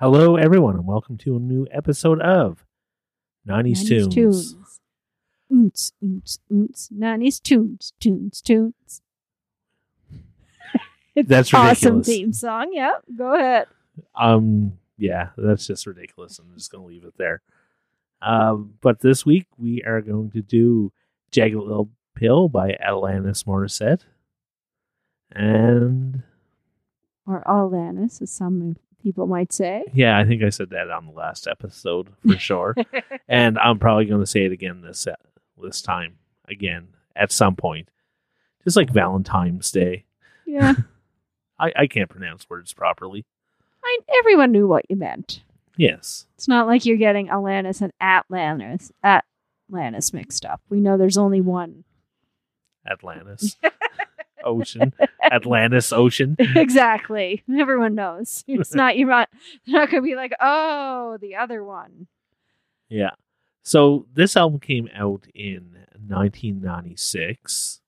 Hello, everyone, and welcome to a new episode of 90s, 90s Tunes. tunes. Oons, oons, oons. 90s tunes, tunes, tunes. It's That's awesome ridiculous. theme song. Yep. Go ahead. Um, yeah, that's just ridiculous. I'm just going to leave it there. Um, but this week we are going to do Jagged Little Pill by Alanis Morissette. And Or Alanis, as some people might say. yeah, I think I said that on the last episode for sure. and I'm probably going to say it again this uh, this time again at some point, just like Valentine's Day. yeah. I, I can't pronounce words properly. I, everyone knew what you meant. Yes, It's not like you're getting Alanis and Atlantis, Atlantis mixed up. We know there's only one. Atlantis Ocean, Atlantis Ocean. exactly. Everyone knows. It's not, you're not, you're not going to be like, oh, the other one. Yeah. So this album came out in 1996,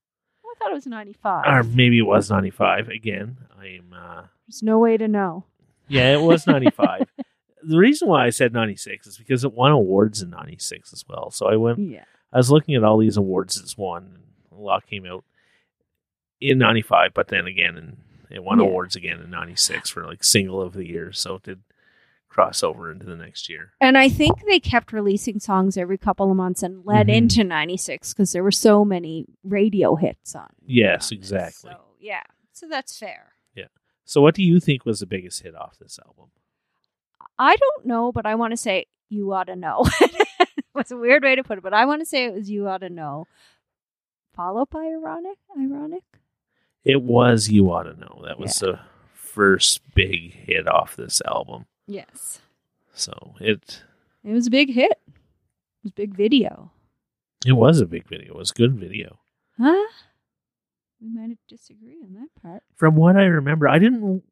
I thought it was 95. or maybe it was 95. Again, I'm. Uh, There's no way to know. yeah, it was 95. the reason why I said 96 is because it won awards in 96 as well. So I went. Yeah. I was looking at all these awards it's won. And a lot came out in 95, but then again, and it won Yeah. awards again in 96 for like single of the year. So it did cross over into the next year. And I think they kept releasing songs every couple of months and led Mhm. into 96 because there were so many radio hits on. Yes, on exactly. So, yeah. So that's fair. Yeah. So what do you think was the biggest hit off this album? I don't know, but I want to say you ought to know. It's a weird way to put it, but I want to say it was you ought to know. Followed by ironic, ironic. It was You Ought to Know. That was the first big hit off this album. Yes, So it it was a big hit. It was a big video. it was a big video. It was good video. Huh? We might have disagree on that part. From what I remember, I didn't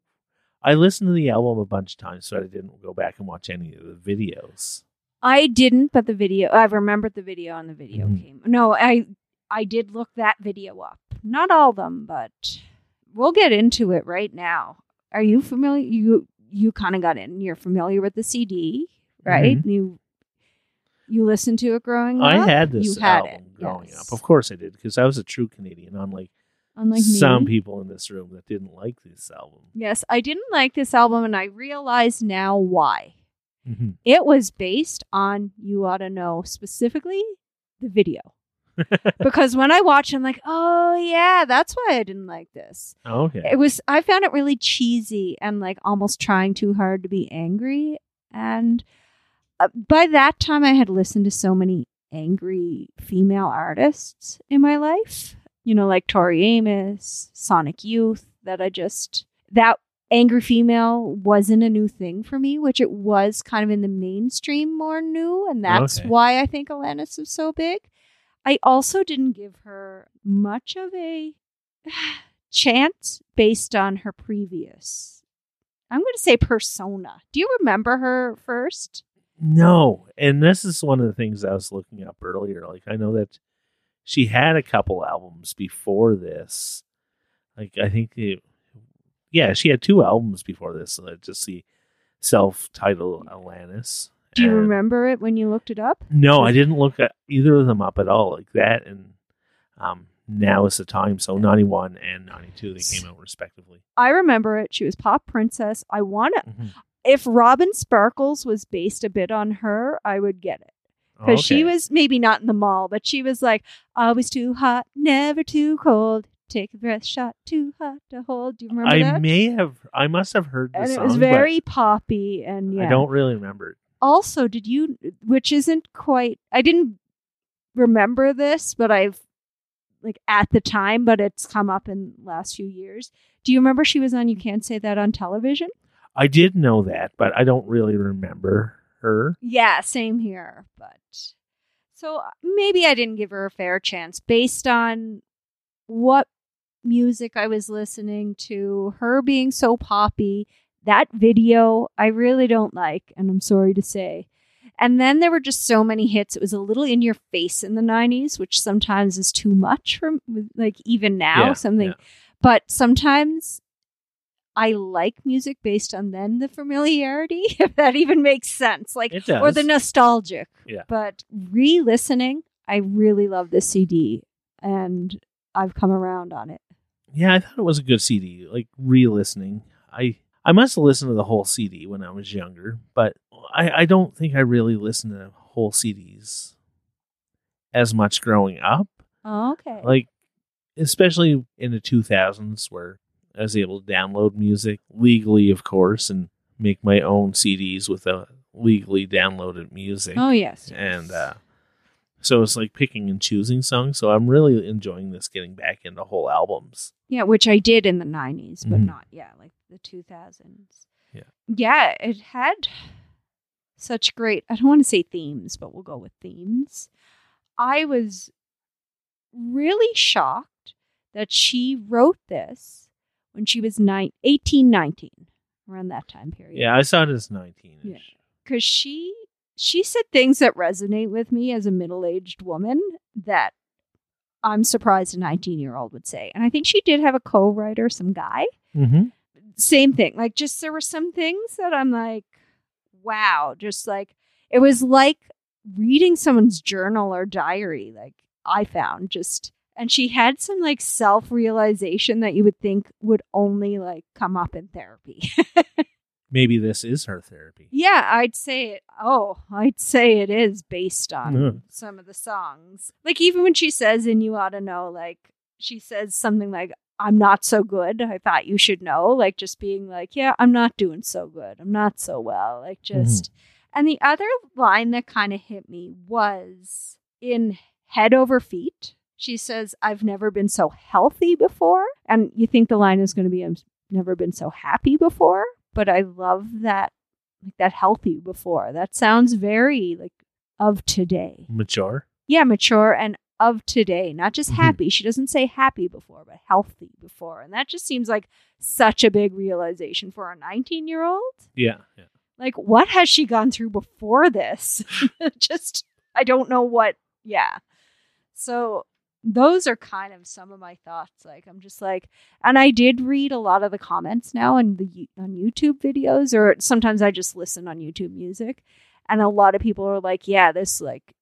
I listened to the album a bunch of times, so I didn't go back and watch any of the videos. I didn't, but the video. I remembered the video, and the video Mhm. came. No, I I did look that video up. Not all of them, but we'll get into it right now. Are you familiar? You you kind of got in. You're familiar with the CD, right? Mhm. You you listened to it growing I up. I had this You had album it, growing yes. up. Of course I did, because I was a true Canadian, unlike Unlike some me. people in this room that didn't like this album. Yes, I didn't like this album, and I realize now why. Mhm. It was based on You Ought to Know, specifically the video. Because when I watch, I'm like, oh yeah, that's why I didn't like this. okay. It was I found it really cheesy and like almost trying too hard to be angry. And uh, by that time, I had listened to so many angry female artists in my life. You know, like Tori Amos, Sonic Youth. That I just that angry female wasn't a new thing for me, which it was kind of in the mainstream more new, and that's Okay. why I think Alanis is so big. I also didn't give her much of a chance based on her previous. I'm going to say persona. Do you remember her first? No, and this is one of the things I was looking up earlier. Like I know that she had a couple albums before this. Like I think it, yeah, she had two albums before this. So just the self-titled Alanis. Do you And- remember it when you looked it up? No, I didn't look at either of them up at all. Like that and um now is the time. So ninety one and ninety two they came out respectively. I remember it. She was pop princess. I want to. Mhm. If Robin Sparkles was based a bit on her, I would get it. Because she was maybe not in the mall, but she was like, always too hot, never too cold. Take a breath, shot too hot to hold. Do you remember I that? may have I must have heard the and song. it was very poppy and yeah. I don't really remember it. Also did you which isn't quite i didn't remember this but i've like at the time but it's come up in the last few years do you remember she was on you can't say that on television I did know that, but I don't really remember her. yeah same here but so maybe i didn't give her a fair chance based on what music i was listening to her being so poppy that video I really don't like, and I'm sorry to say. And then there were just so many hits. It was a little in your face in the 90s, which sometimes is too much for like even now Yeah, something. yeah. But sometimes I like music based on then the familiarity, if that even makes sense. Like It does. or the nostalgic. Yeah. But re-listening, I really love this CD and I've come around on it. yeah, I thought it was a good CD. Like re-listening, I I must have listened to the whole CD when I was younger, but I I don't think I really listened to whole CDs as much growing up. Oh, okay. Like especially in the 2000s where I was able to download music legally, of course, and make my own CDs with a legally downloaded music. oh yes. and uh, so it's like picking and choosing songs. So I'm really enjoying this, getting back into whole albums. Yeah, which I did in the 90s, but Mhm. not, yeah, like the 2000s. Yeah. Yeah, it had such great, I don't want to say themes, but we'll go with themes. I was really shocked that she wrote this when she was nine, 18, 19, around that time period. Yeah, I saw it as 19. Yeah. Because she, she said things that resonate with me as a middle aged woman that I'm surprised a 19 year old would say. And I think she did have a co writer, some guy. Mm-hmm. Same thing. Like, just there were some things that I'm like, wow, just like, it was like reading someone's journal or diary, like I found just. And she had some like self realization that you would think would only like come up in therapy. Maybe this is her therapy. Yeah, I'd say it. Oh, I'd say it is based on Mhm. some of the songs. Like even when she says "and you ought to know," like she says something like, "I'm not so good." I thought you should know. Like just being like, "Yeah, I'm not doing so good. I'm not so well." Like just. And the other line that kind of hit me was in "Head Over Feet." She says, "I've never been so healthy before," and you think the line is going to be, "I've never been so happy before." But I love that like that healthy before. That sounds very like of today. Mature. Yeah, mature and of today, not just Mhm. happy. She doesn't say happy before, but healthy before. And that just seems like such a big realization for a 19 year old. Yeah. yeah. Like, what has she gone through before this? just, I don't know what. Yeah. So those are kind of some of my thoughts. Like, I'm just like, and I did read a lot of the comments now on the on YouTube videos, or sometimes I just listen on YouTube Music, and a lot of people are like, "Yeah, this like."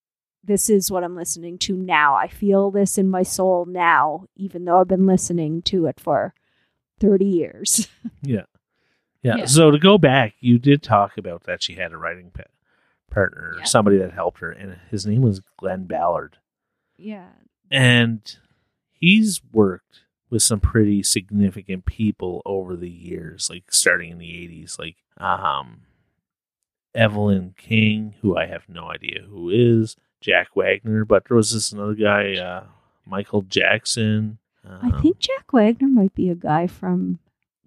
This is what I'm listening to now. I feel this in my soul now, even though I've been listening to it for 30 years. Yeah. Yeah. Yeah. So to go back, you did talk about that she had a writing pa- partner, Yeah. somebody that helped her, and his name was Glen Ballard. yeah. And he's worked with some pretty significant people over the years, like starting in the 80s, like um, Evelyn King, who I have no idea who is, Jack Wagner, but there was this another guy, uh, Michael Jackson. I um, think Jack Wagner might be a guy from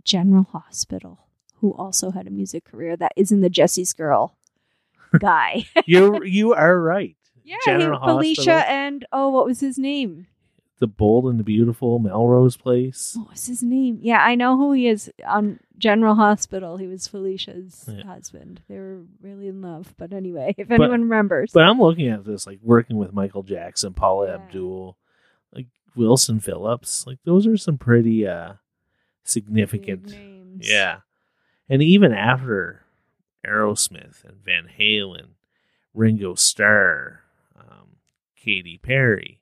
General Hospital who also had a music career that isn't the Jessie's girl guy. you you are right. Yeah, General he- Felicia Hospital. and oh, what was his name? The Bold and the Beautiful, Melrose Place. What was his name? Yeah, I know who he is on General Hospital. He was Felicia's Yeah. husband. They were really in love. But anyway, if But- anyone remembers, But I'm looking at this like working with Michael Jackson, Paula Yeah. Abdul, like Wilson Phillips. Like those are some pretty uh significant. Names. Yeah. And even after Aerosmith and Van Halen, Ringo Starr, um, Katy Perry,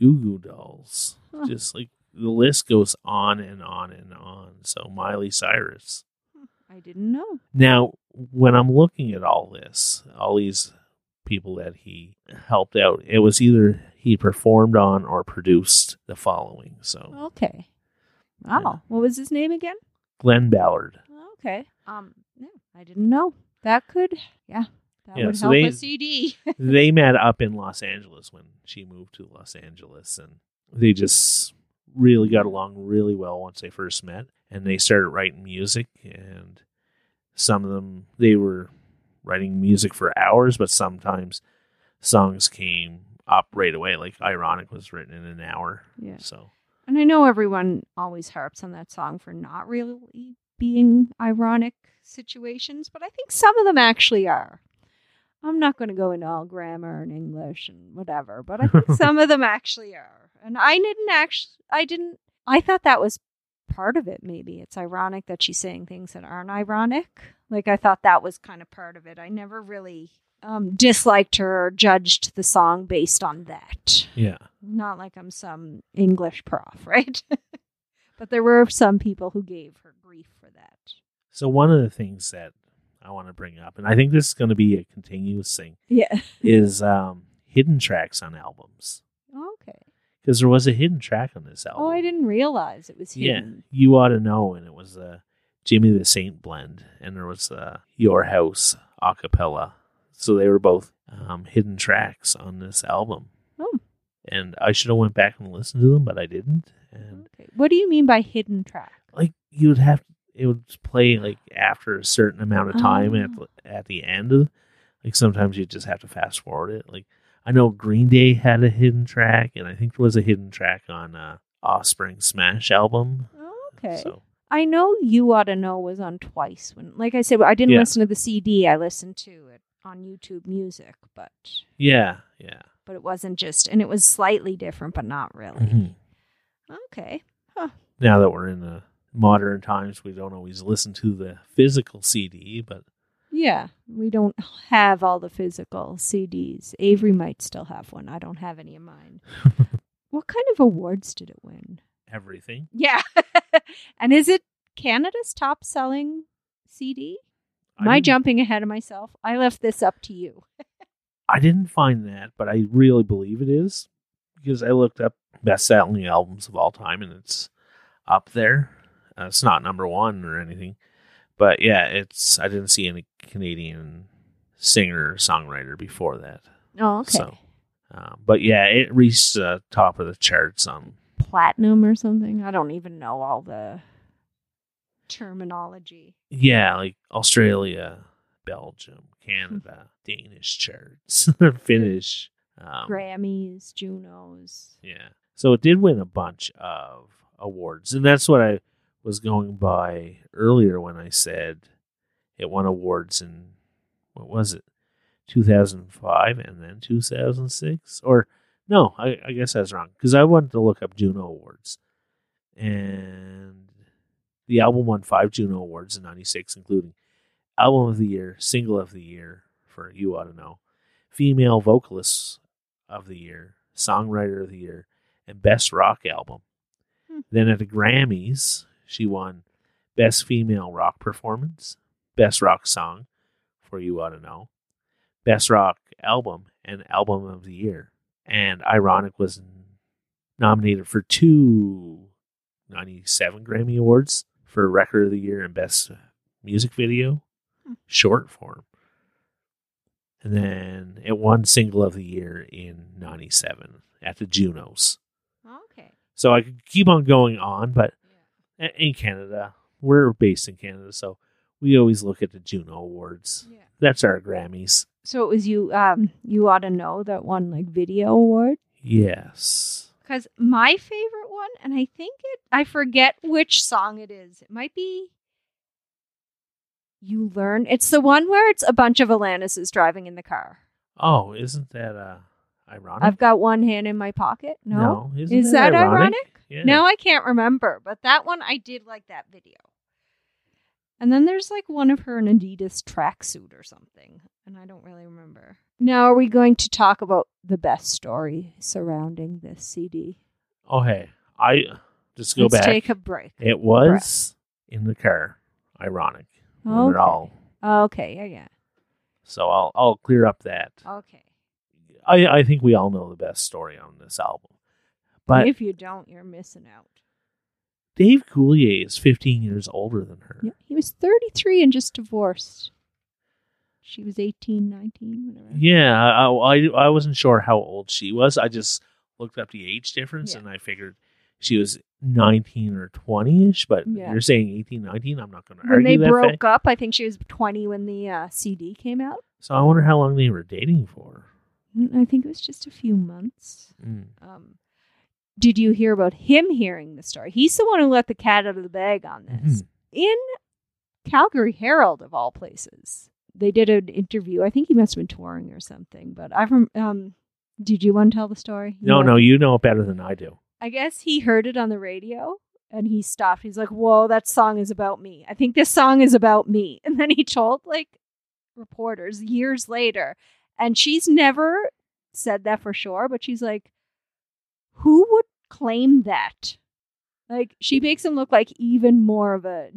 Goo Goo Dolls, Huh. just like the list goes on and on and on. So Miley Cyrus. I didn't know. Now, when I'm looking at all this, all these people that he helped out, it was either he performed on or produced the following. So Okay. Wow. Yeah. What was his name again? Glen Ballard. Okay. Um, no, I didn't know. That could, yeah, that Yeah, would so help they- a CD. they met up in Los Angeles when she moved to Los Angeles, and they just really got along really well once they first met. And they started writing music, and some of them they were writing music for hours, but sometimes songs came up right away. Like "Ironic" was written in an hour. yeah. So And I know everyone always harps on that song for not really being ironic situations, but I think some of them actually are. I'm not going to go into all grammar and English and whatever, but I think some of them actually are. And I didn't actually, I didn't, I thought that was part of it. Maybe it's ironic that she's saying things that aren't ironic. Like I thought that was kind of part of it. I never really um, disliked her or judged the song based on that. Yeah. Not like I'm some English prof, right? but there were some people who gave her grief for that. So one of the things that I want to bring up, and I think this is going to be a continuous thing, Yeah. is um, hidden tracks on albums. Okay. Because there was a hidden track on this album. Oh, I didn't realize it was Yeah, hidden. you ought to know, and it was a Jimmy the Saint blend, and there was a Your House a cappella. So they were both um, hidden tracks on this album. Oh. And I should have went back and listened to them, but I didn't. And Okay. What do you mean by hidden track? like you would have it would play like after a certain amount of time at Oh. the, at the end of like sometimes you just have to fast forward it like i know green day had a hidden track and i think there was a hidden track on uh offspring smash album Okay. so I know you ought to know was on twice when like I said I didn't Yeah. listen to the CD I listened to it on YouTube Music but yeah yeah but it wasn't just and it was slightly different but not really. Mhm. Okay. now that we're in the modern times we don't always listen to the physical cd but Yeah, we don't have all the physical CDs. Avery might still have one. I don't have any of mine. what kind of awards did it win? everything Yeah. and is it Canada's top selling CD? Am I jumping ahead of myself? I left this up to you. I didn't find that, but I really believe it is because I looked up best selling albums of all time and it's up there. Uh, it's not number one or anything, but yeah, it's. I didn't see any Canadian singer songwriter before that. Oh, okay. So, uh, but yeah, it reached the top of the charts on. Platinum or something? I don't even know all the terminology. Yeah, like Australia, Belgium, Canada, Danish charts, Finnish. Um, Grammys, Junos. Yeah. So it did win a bunch of awards. And that's what I was going by earlier when I said it won awards in, what was it, 2005 and then 2006? Or, no, I, I guess I was wrong because I wanted to look up Juno Awards. And the album won five Juno Awards in 96, including Album of the Year, Single of the Year for You Ought to Know, Female Vocalist of the Year, Songwriter of the Year, and Best Rock Album. Hmm. Then at the Grammys, she won Best Female Rock Performance, Best Rock Song for You Ought to Know, Best Rock Album, and Album of the Year. And Ironic was nominated for two 97 Grammy Awards for Record of the Year and Best Music Video, Hmm. short form. And then it won Single of the Year in 97 at the Junos. Okay. So I could keep on going on, but in Canada, we're based in Canada, so we always look at the Juno Awards. Yeah. That's our Grammys. So it was you. Um, you ought to know that one like video award. Yes. Because my favorite one, and I think it, I forget which song it is. It might be You Learn. It's the one where it's a bunch of Alanis is driving in the car. Oh, isn't that uh, ironic? I've got one hand in my pocket. No. isn't Is that ironic? Yeah. No, I can't remember. But that one, I did like that video. And then there's like one of her in Adidas tracksuit or something. And I don't really remember. Now, are we going to talk about the best story surrounding this CD? Oh, hey, I just go Let's back. take a break. it was in the car. Ironic. When Okay. We're all Okay, yeah, yeah. so I'll I'll clear up that. Okay. I I think we all know the best story on this album, but if you don't, you're missing out. Dave Coulier is 15 years older than her. Yeah, he was 33 and just divorced. She was 18, 19, whatever. Yeah, I, I I wasn't sure how old she was. I just looked up the age difference Yeah. and I figured she was 19 or 20 ish. But Yeah. you're saying 18, 19. I'm not going to When argue they that. broke fact. up, I think she was 20 when the uh, CD came out. So I wonder how long they were dating for. Mm, I think it was just a few months. Mm. Um, did you hear about him hearing the story? He's the one who let the cat out of the bag on this. Mhm. In Calgary Herald, of all places, they did an interview. I think he must have been touring or something. But I've um, did you want to tell the story? You No, want- no, you know it better than I do. I guess he heard it on the radio and he stopped. He's like, "Whoa, that song is about me. I think this song is about me." And then he told like reporters years later, and she's never said that for sure, but she's like, "Who would claim that?" Like she makes him look like even more of a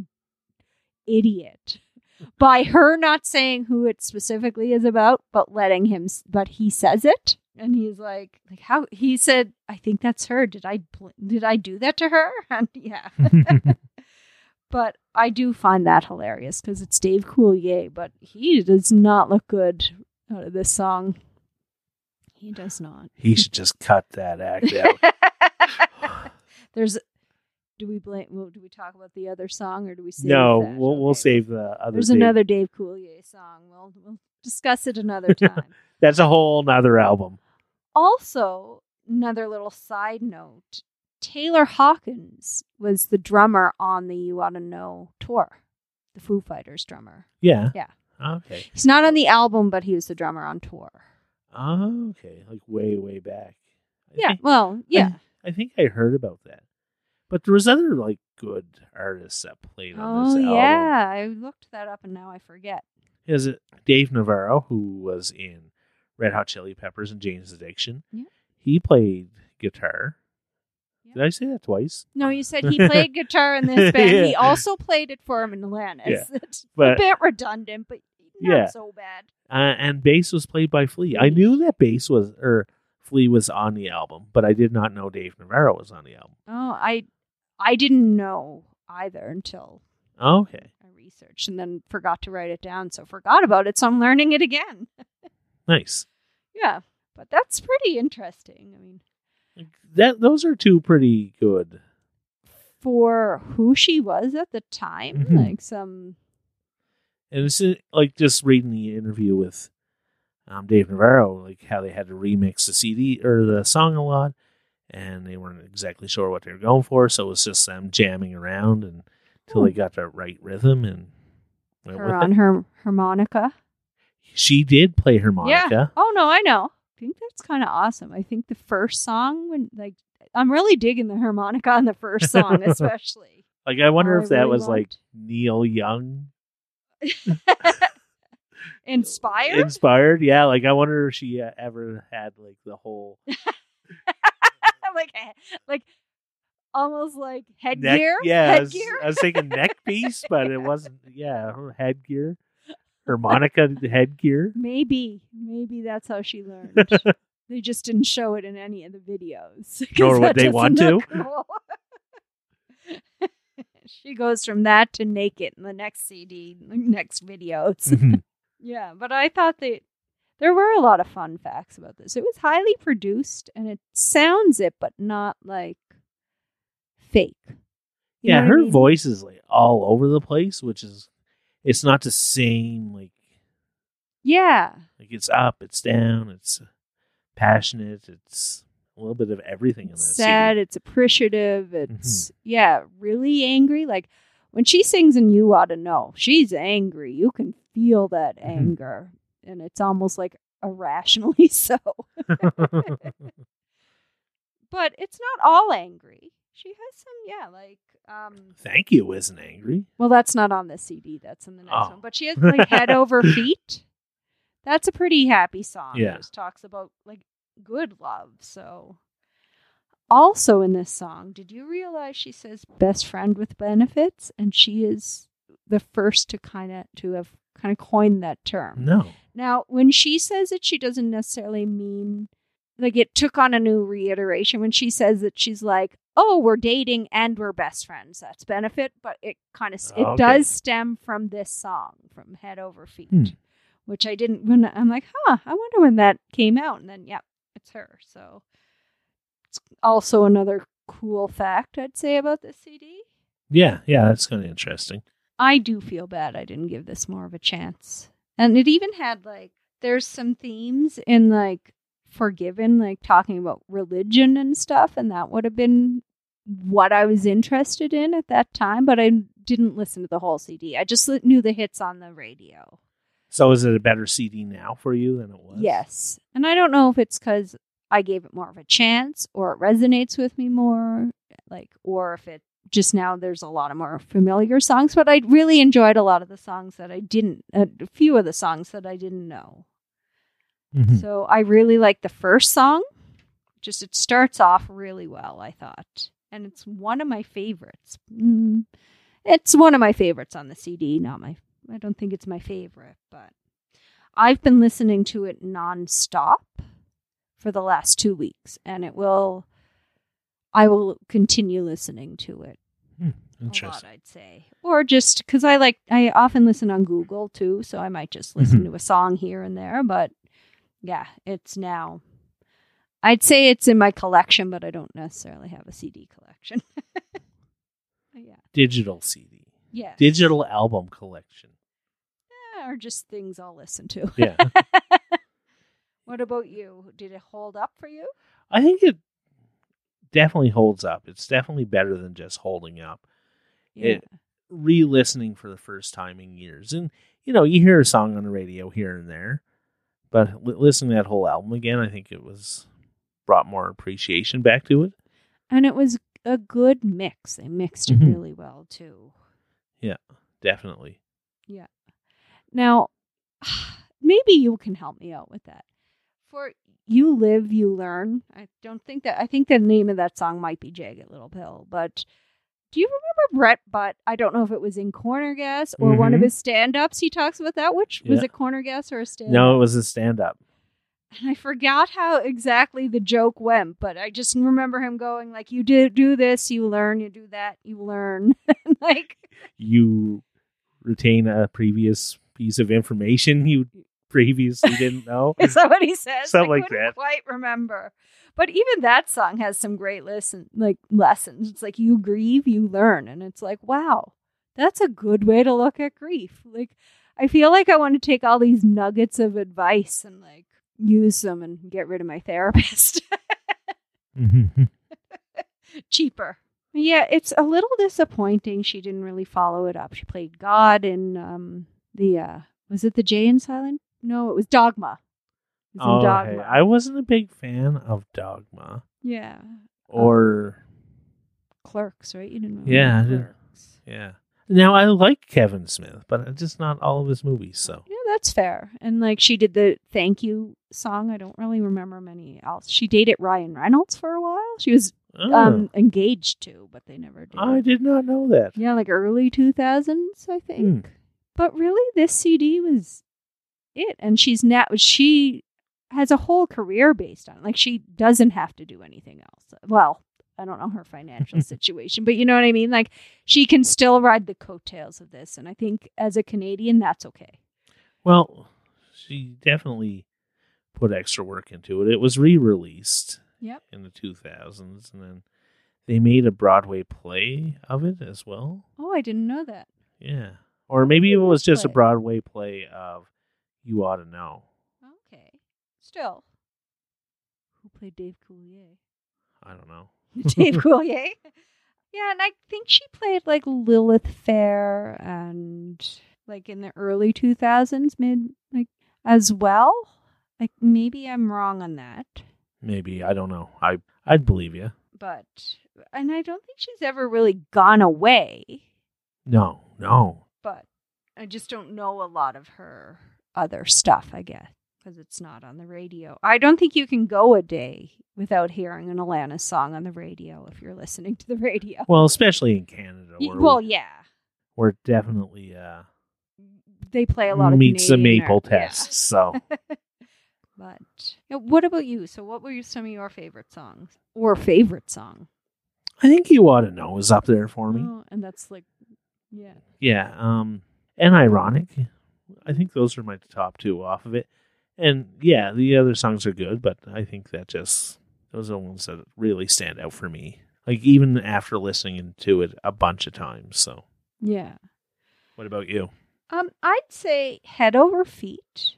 idiot by her not saying who it specifically is about, but letting him. But he says it, and he's like, like how he said, "I think that's her. Did I did I do that to her?" And yeah, but I do find that hilarious because it's Dave Coulier, but he does not look good out of this song. He does not. he should just cut that act out. There's. Do we blame? Well, do we talk about the other song, or do we save no, that? we'll we'll save the other. There's Dave- another Dave Coulier song. We'll we'll discuss it another time. That's a whole nother album. also, another little side note: Taylor Hawkins was the drummer on the "You Ought to Know" tour, the Foo Fighters drummer. Yeah. Yeah. Okay. He's not on the album, but he was the drummer on tour. Oh, okay. Like way, way back. I Yeah. think- Well, yeah. I think I heard about that. But there was other like good artists that played on Oh this album. yeah, I looked that up and now I forget. Is it Dave Navarro who was in Red Hot Chili Peppers and Jane's Addiction? Yeah. He played guitar. Yeah. Did I say that twice? No, you said he played guitar in this band. He also played it for him in Atlantis. Yeah. It's a bit redundant, but not Yeah. so bad. Uh, and bass was played by Flea. I knew that bass was or Flea was on the album, but I did not know Dave Navarro was on the album. Oh, I I didn't know either until Okay, I researched and then forgot to write it down. So forgot about it. So I'm learning it again. nice. Yeah, but that's pretty interesting. I mean, That those are two pretty good. for who she was at the time, Mhm. like some And it's like just reading the interview with um, Dave Navarro, like how they had to remix the CD or the song a lot, and they weren't exactly sure what they were going for, so it was just them jamming around and until they got the right rhythm and went her on it. her harmonica. She did play harmonica. Yeah. Oh no, I know. I think that's kind of awesome. I think the first song when like I'm really digging the harmonica on the first song, especially. Like I wonder if I that really was like. Neil Young Inspired. inspired. Yeah, like I wonder if she uh, ever had like the whole like like almost like neck. headgear. Yeah, I was. I was thinking neck piece, but it wasn't. Yeah, her headgear, harmonica headgear. maybe, maybe that's how she learned. they just didn't show it in any of the videos. Nor would they want look cool. she goes from that to naked in the next CD, next videos. Mhm. Yeah, but I thought that there were a lot of fun facts about this. It was highly produced and it sounds it, but not like fake. You yeah, what I her mean? voice is like all over the place, which is it's not the same. Like Yeah. like it's up, it's down, it's passionate, it's a little bit of everything in that sad, CD. it's appreciative, Mm-hmm. it's yeah, really angry. Like when she sings and you ought to know, she's angry. You can feel that Mhm. anger. And it's almost like irrationally so. But it's not all angry. She has some, yeah, like um Thank you isn't angry. Well, that's not on the CD. That's in the next Oh. one. But she has like head over feet. That's a pretty happy song. Yeah. It just talks about like good love. So, also in this song, did you realize she says best friend with benefits, and she is the first to kind of to have kind of coined that term. No. Now, when she says it, she doesn't necessarily mean like it took on a new reiteration when she says that she's like, "Oh, we're dating and we're best friends." That's benefit, but it kind of it Okay. does stem from this song, from Head Over Feet, Hmm. which I didn't. When I'm like, "Huh, I wonder when that came out," and then, yep, it's her. So it's also another cool fact I'd say about this CD. Yeah, yeah, that's kind of interesting. I do feel bad I didn't give this more of a chance. And it even had like there's some themes in like Forgiven, like talking about religion and stuff, and that would have been what I was interested in at that time, but I didn't listen to the whole CD. I just knew the hits on the radio. So is it a better CD now for you than it was? Yes. And I don't know if it's cuz I gave it more of a chance or it resonates with me more, like or if it just now there's a lot of more familiar songs, but I really enjoyed a lot of the songs that I didn't, a few of the songs that I didn't know. Mhm. So I really like the first song. Just it starts off really well, I thought. And it's one of my favorites. Mm, it's one of my favorites on the CD, not my I don't think it's my favorite, but I've been listening to it nonstop for the last 2 weeks and it will I will continue listening to it a lot, Interesting. I'd say. Or just because I like, I often listen on Google too, so I might just listen to a song here and there. But yeah, it's now. I'd say it's in my collection, but I don't necessarily have a CD collection. yeah, Digital CD, yeah, digital album collection. Yeah, or just things I'll listen to. Yeah, what about you? Did it hold up for you? I think it definitely holds up. It's definitely better than just holding up. It- re-listening for the first time in years, and you know, you hear a song on the radio here and there, but li- listening to that whole album again, I think it was brought more appreciation back to it. and it was a good mix. They mixed it Mhm. really well too. Yeah, definitely. Yeah. Now, maybe you can help me out with that. For You Live, You Learn, I don't think that, I think the name of that song might be Jagged Little Pill, but do you remember Brent Butt? I don't know if it was in Corner Gas or one of Mhm. his stand ups. He talks about that. Which was Yeah. it, Corner Gas or a stand No, it was a stand-up. and I forgot how exactly the joke went, but I just remember him going like, "You do do this, you learn. You do that, you learn." like, You retain a previous piece of information you previously didn't know. is that what he says? Something I like couldn't that. Quite remember, but even that song has some great listen like lessons. It's like you grieve, you learn, and it's like, wow, that's a good way to look at grief. Like, I feel like I want to take all these nuggets of advice and like use them and get rid of my therapist. Mhm. cheaper. Yeah, it's a little disappointing she didn't really follow it up. She played God in um the uh was it the Jay and Silent? No, it was Dogma. It was Oh, Dogma. hey, I wasn't a big fan of Dogma yeah. or Clerks, right? You didn't really Yeah, yeah. Now I like Kevin Smith, but just not all of his movies. So Yeah, that's fair. And like she did the thank you song. I don't really remember many else. She dated Ryan Reynolds for a while. She was Oh, um engaged to, but they never did. I did not know that. Yeah, like early 2000s, I think. Hmm. But really, this CD was it. And she's now, she has a whole career based on it. Like, she doesn't have to do anything else. Well, I don't know her financial situation, but you know what I mean? Like, she can still ride the coattails of this. And I think as a Canadian, that's okay. Well, she definitely put extra work into it. It was re-released Yep. in the 2000s, and then they made a Broadway play of it as well. Oh, I didn't know that. Yeah, or maybe it was just a? Broadway play of "You Ought to Know." Okay. Still. Who played Dave Coulier? I don't know. Dave Coulier. Yeah, and I think she played like Lilith Fair and like in the early 2000s, mid like as well. Like maybe I'm wrong on that, Maybe I don't know. I I'd believe you. but and I don't think she's ever really gone away, No, no. but I just don't know a lot of her other stuff, I guess, because it's not on the radio. I don't think you can go a day without hearing an Alanis song on the radio if you're listening to the radio. Well, especially in Canada, well, we, yeah. we're definitely uh, they play a lot of meets the Canadian maple art, yeah. test. So But yeah, what about you? So, what were some of your favorite songs or favorite song? I think "You Ought to Know" is up there for me. Oh, and that's like, yeah, Yeah, um, and ironic. I think those are my top two off of it. And yeah, the other songs are good, but I think that just those are the ones that really stand out for me. Like even after listening to it a bunch of times. So, yeah. what about you? Um, I'd say "Head Over Feet,"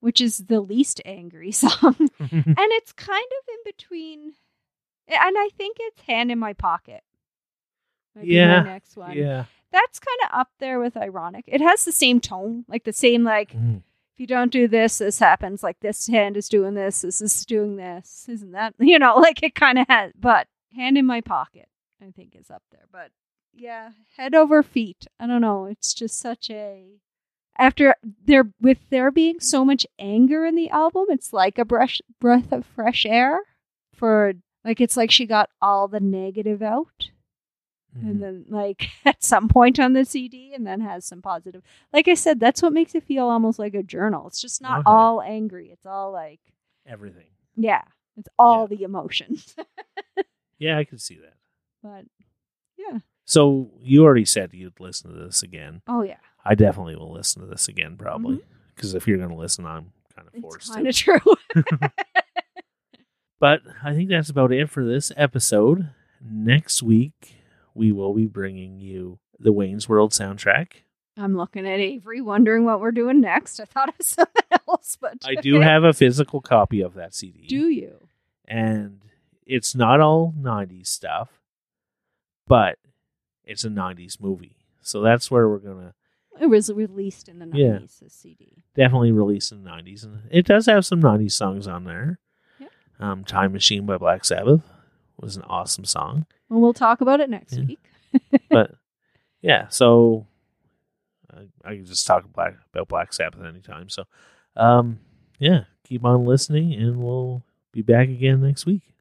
which is the least angry song, and it's kind of in between. And I think it's "Hand in My Pocket." Might be my Yeah, next one. yeah, That's kind of up there with ironic. It has the same tone, like the same like Mm. if you don't do this, this happens. Like this hand is doing this, this is doing this, isn't that? You know, like it kind of has. But hand in my pocket, I think is up there. But yeah, head over feet. I don't know. It's just such a after there with there being so much anger in the album, it's like a brush breath of fresh air for like it's like she got all the negative out Mhm. and then like at some point on the CD and then has some positive. Like I said, that's what makes it feel almost like a journal. It's just not Okay. all angry. It's all like Everything. yeah, it's all the emotions. Yeah, I can see that. but yeah. So you already said you'd listen to this again. Oh yeah. I definitely will listen to this again, probably. Because if you're going to listen, I'm kind of It's forced kind of true. But I think that's about it for this episode. Next week, we will be bringing you the Wayne's World soundtrack. I'm looking at Avery, wondering what we're doing next. I thought of something else, but I do have a physical copy of that CD. Do you? and it's not all 90s stuff, but it's a 90s movie. So that's where we're going to It was released in the Yeah. 90s, the CD. definitely released in the 90s. And it does have some 90s songs on there. Yeah. Um, Time Machine by Black Sabbath was an awesome song. Well, we'll talk about it next Yeah. week. But yeah, so I, I can just talk black, about Black Sabbath anytime. So um, yeah, keep on listening and we'll be back again next week.